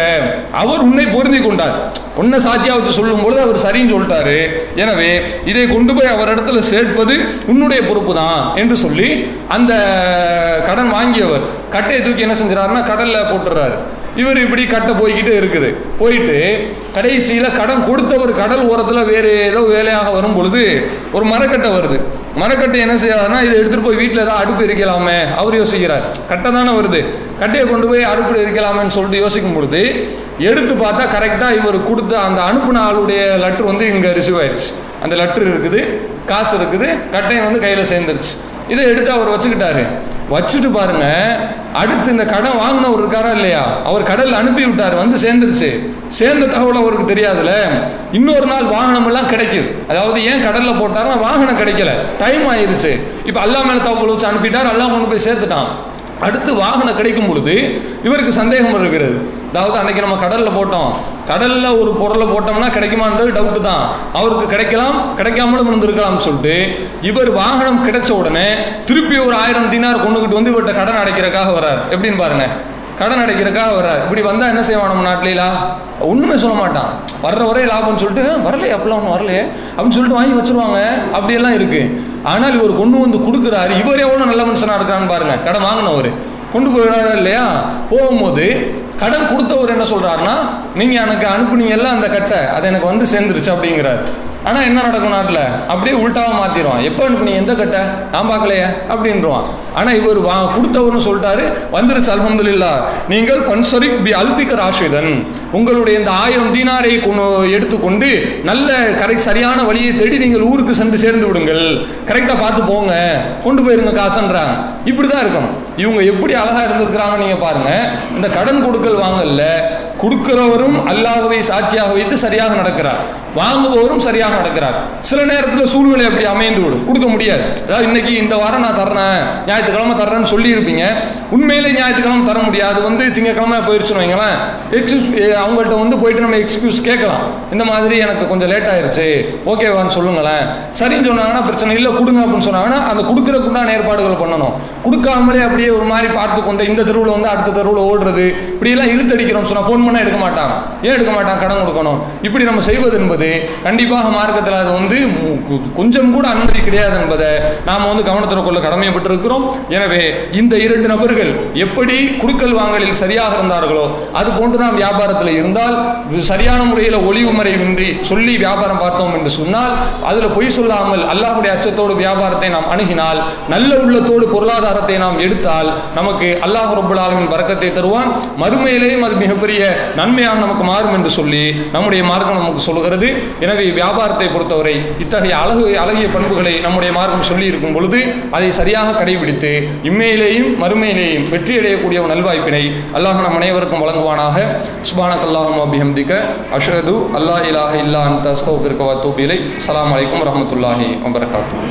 அவர் உன்னை பொருந்தி கொண்டார். உன்னை சாட்சியா வச்சு சொல்லும் பொழுது அவர் சரின்னு சொல்லிட்டாரு. எனவே இதை கொண்டு போய் அவர் இடத்துல சேர்ப்பது உன்னுடைய பொறுப்பு தான் என்று சொல்லி அந்த கடன் வாங்கியவர் கட்டையை தூக்கி என்ன செஞ்சுறாருன்னா கடல்ல போட்டுறாரு. இவர் இப்படி கட்டை போய்கிட்டு இருக்குது. போயிட்டு கடைசியில் கடன் கொடுத்தவர் கடல் ஓரத்தில் வேறு ஏதோ வேலையாக வரும் பொழுது ஒரு மரக்கட்டை வருது. மரக்கட்டை என்ன செய்யறாருன்னா இதை எடுத்துகிட்டு போய் வீட்டில் ஏதாவது அடுப்பு எரிக்கலாமே அவர் யோசிக்கிறார். கட்டை தானே வருது. கட்டையை கொண்டு போய் அடுப்பு எரிக்கலாமேன்னு சொல்லிட்டு யோசிக்கும் பொழுது எடுத்து பார்த்தா கரெக்டாக இவர் கொடுத்த அந்த அனுப்புன ஆளுடைய லெட்ரு வந்து இங்கே ரிசீவ் ஆயிடுச்சு. அந்த லெட்ரு இருக்குது காசு இருக்குது கட்டையும் வந்து கையில் சேர்ந்துருச்சு. இதை எடுத்து அவர் வச்சுக்கிட்டாரு. வச்சுட்டு பாருங்க அடுத்து இந்த கடன் வாங்கினவர் இருக்காரா இல்லையா? அவர் கடலில் அனுப்பி விட்டார் வந்து சேர்ந்துருச்சு. சேர்ந்த தகவல் அவருக்கு தெரியாதுல்ல இன்னொரு நாள் வாகனம் எல்லாம் கிடைக்குது. அதாவது ஏன் கடல்ல போட்டாரோ வாகனம் கிடைக்கல. டைம் ஆயிருச்சு. இப்போ அல்லா மேல தகவல் வச்சு அனுப்பிட்டார் அல்லாம கொண்டு போய் சேர்த்துட்டான். அடுத்து வாகனம் கிடைக்கும் பொழுது இவருக்கு சந்தேகம் இருக்கிறது அதாவது அன்னைக்கு நம்ம கடல்ல போட்டோம். கடல்ல ஒரு பொருளை போட்டோம்னா கிடைக்குமான்றது டவுட்டு தான். அவருக்கு கிடைக்கலாம் கிடைக்காமலும் இருந்திருக்கலாம்னு சொல்லிட்டு இவர் வாகனம் கிடைச்ச உடனே திருப்பி ஒரு ஆயிரம் தினார் கொண்டுகிட்டு வந்து இவர்கிட்ட கடன் அடைக்கிறக்காக வர்றார். எப்படின்னு பாருங்க. கடன் அடைக்கிறக்காக வர்றார். இப்படி வந்தா என்ன செய்வான் நம்ம நாட்டிலா ஒண்ணுமே சொல்ல மாட்டான். வர்ற ஒரே லாபம்னு சொல்லிட்டு வரலையே அப்பெல்லாம் ஒன்றும் வரலையே. அப்படின்னு சொல்லிட்டு வாங்கி வச்சிருவாங்க. அப்படியெல்லாம் இருக்கு. ஆனால் இவர் கொண்டு வந்து கொடுக்குறாரு. இவர் எவ்வளோ நல்ல மனுஷனா இருக்கிறான்னு பாருங்க. கடன் வாங்கினவர். கொண்டு போயிடாரு இல்லையா? போகும்போது கடன் கொடுத்தவர் என்ன சொல்கிறாருன்னா நீங்கள் எனக்கு அனுப்புனீங்கல்ல அந்த கட்டை அது எனக்கு வந்து சேர்ந்துருச்சு அப்படிங்கிறார். ஆனால் என்ன நடக்கும் நாட்டில்? அப்படியே உள்டாவை மாற்றிடுவான் எப்போ அனுப்புனீங்க? எந்த கட்டை? நான் பார்க்கலையே அப்படின்றான் ஆனால் இவர் வா கொடுத்தவர்னு சொல்லிட்டாரு. வந்துருச்சு அல்ஹம்துலில்லா. நீங்கள் பன்சரிக் பி அல்பிகர் ஆஷிதன் உங்களுடைய இந்த ஆயிரம் தீனாரை கொண்டு எடுத்துக்கொண்டு நல்ல கரெக்ட் சரியான வழியை தேடி நீங்கள் ஊருக்கு சென்று சேர்ந்து விடுங்கள். கரெக்டாக பார்த்து போங்க. கொண்டு போயிருங்க காசுன்றாங்க. இப்படி தான் இருக்கணும். இவங்க எப்படி அழகா இருந்திருக்கிறாங்க நீங்க பாருங்க. இந்த கடன் கொடுக்கல் வாங்கல கொடுக்கிறவரும் அல்லாஹ்வை சாட்சியாக வைத்து சரியாக நடக்கிறார். வாங்குபவரும் சரியாக நடக்கிறார். சில நேரத்தில் சூழ்நிலை அப்படி அமைந்து விடும் கொடுக்க முடியாது. அதாவது இன்னைக்கு இந்த வாரம் நான் தர்றேன். ஞாயிற்றுக்கிழமை தர்றேன்னு சொல்லியிருப்பீங்க. உண்மையிலே ஞாயிற்றுக்கிழமை தர முடியாது. வந்து திங்கக்கிழமை போயிடுச்சுன்னு வைங்களேன். எக்ஸ்கியூஸ் அவங்கள்ட்ட வந்து போயிட்டு நம்ம எக்ஸ்கியூஸ் கேட்கலாம். இந்த மாதிரி எனக்கு கொஞ்சம் லேட் ஆயிருச்சு. ஓகேவான்னு சொல்லுங்களேன். சரின்னு சொன்னாங்கன்னா பிரச்சனை இல்லை. கொடுங்க அப்படின்னு சொன்னாங்கன்னா அந்த கொடுக்குறதுக்குண்டான ஏற்பாடுகள் பண்ணணும். கொடுக்காமலே அப்படியே ஒரு மாதிரி பார்த்து கொண்டு இந்த தெருவில் வந்து அடுத்த தெருவில் ஓடுறது. இப்படியெல்லாம் இழுத்தடிக்கிறோம் சொன்னால் ஃபோன் பண்ணால் எடுக்க மாட்டான். ஏன் எடுக்க மாட்டான்? கடன் கொடுக்கணும். இப்படி நம்ம செய்வது என்பது கண்டிப்பாக மார்க்கத்தில் அது வந்து கொஞ்சம் கூட அனுமதி கிடையாது என்பதை நாம் வந்து கவனத்தில் கொள்ள கடமைப்பட்டிருக்கிறோம் எனவே இந்த இரண்டு நபர்கள் எப்படி குடுக்கல் வாங்கலில் சரியாக இருந்தார்களோ அது போன்று நாம் வியாபாரத்தில் இருந்தால் சரியான முறையில் ஒளிவு மறைவின்றி சொல்லி வியாபாரம் பார்த்தோம் என்று சொன்னால் அதில் பொய் சொல்லாமல் அல்லாஹுடைய அச்சத்தோடு வியாபாரத்தை நாம் அணுகினால் நல்ல உள்ளத்தோடு பொருளாதாரத்தை நாம் எடுத்தால் நமக்கு அல்லாஹ் ரப்புல் ஆலமின் பறக்கத்தை தருவான். மறுமையிலேயும் அது மிகப்பெரிய நன்மையாக நமக்கு மாறும் என்று சொல்லி நம்முடைய மார்க்கம் நமக்கு சொல்கிறது எனவே வியாபாரத்தை பொறுத்தவரை இத்தகைய அழகு அழகிய பண்புகளை நம்முடைய மார்க்கம் சொல்லி இருக்கும் பொழுது அதை சரியாக கடைபிடித்து இம்மையிலேயும் மறுமையிலேயும் வெற்றியடையக்கூடிய ஒரு நல்வாய்ப்பினை அல்லாஹ் நம் அனைவருக்கும் வழங்குவானாக. சுபானக்கல்லாஹும் அபிஹம்திக்க அஷ்ஹது அல்லா இலாஹ இல்லா அந்த அஸ்தௌபிற்க வத்தூபிலை அலாம் வலைக்கம் வரமத்துல்லாஹி வபரகாத்துஹு.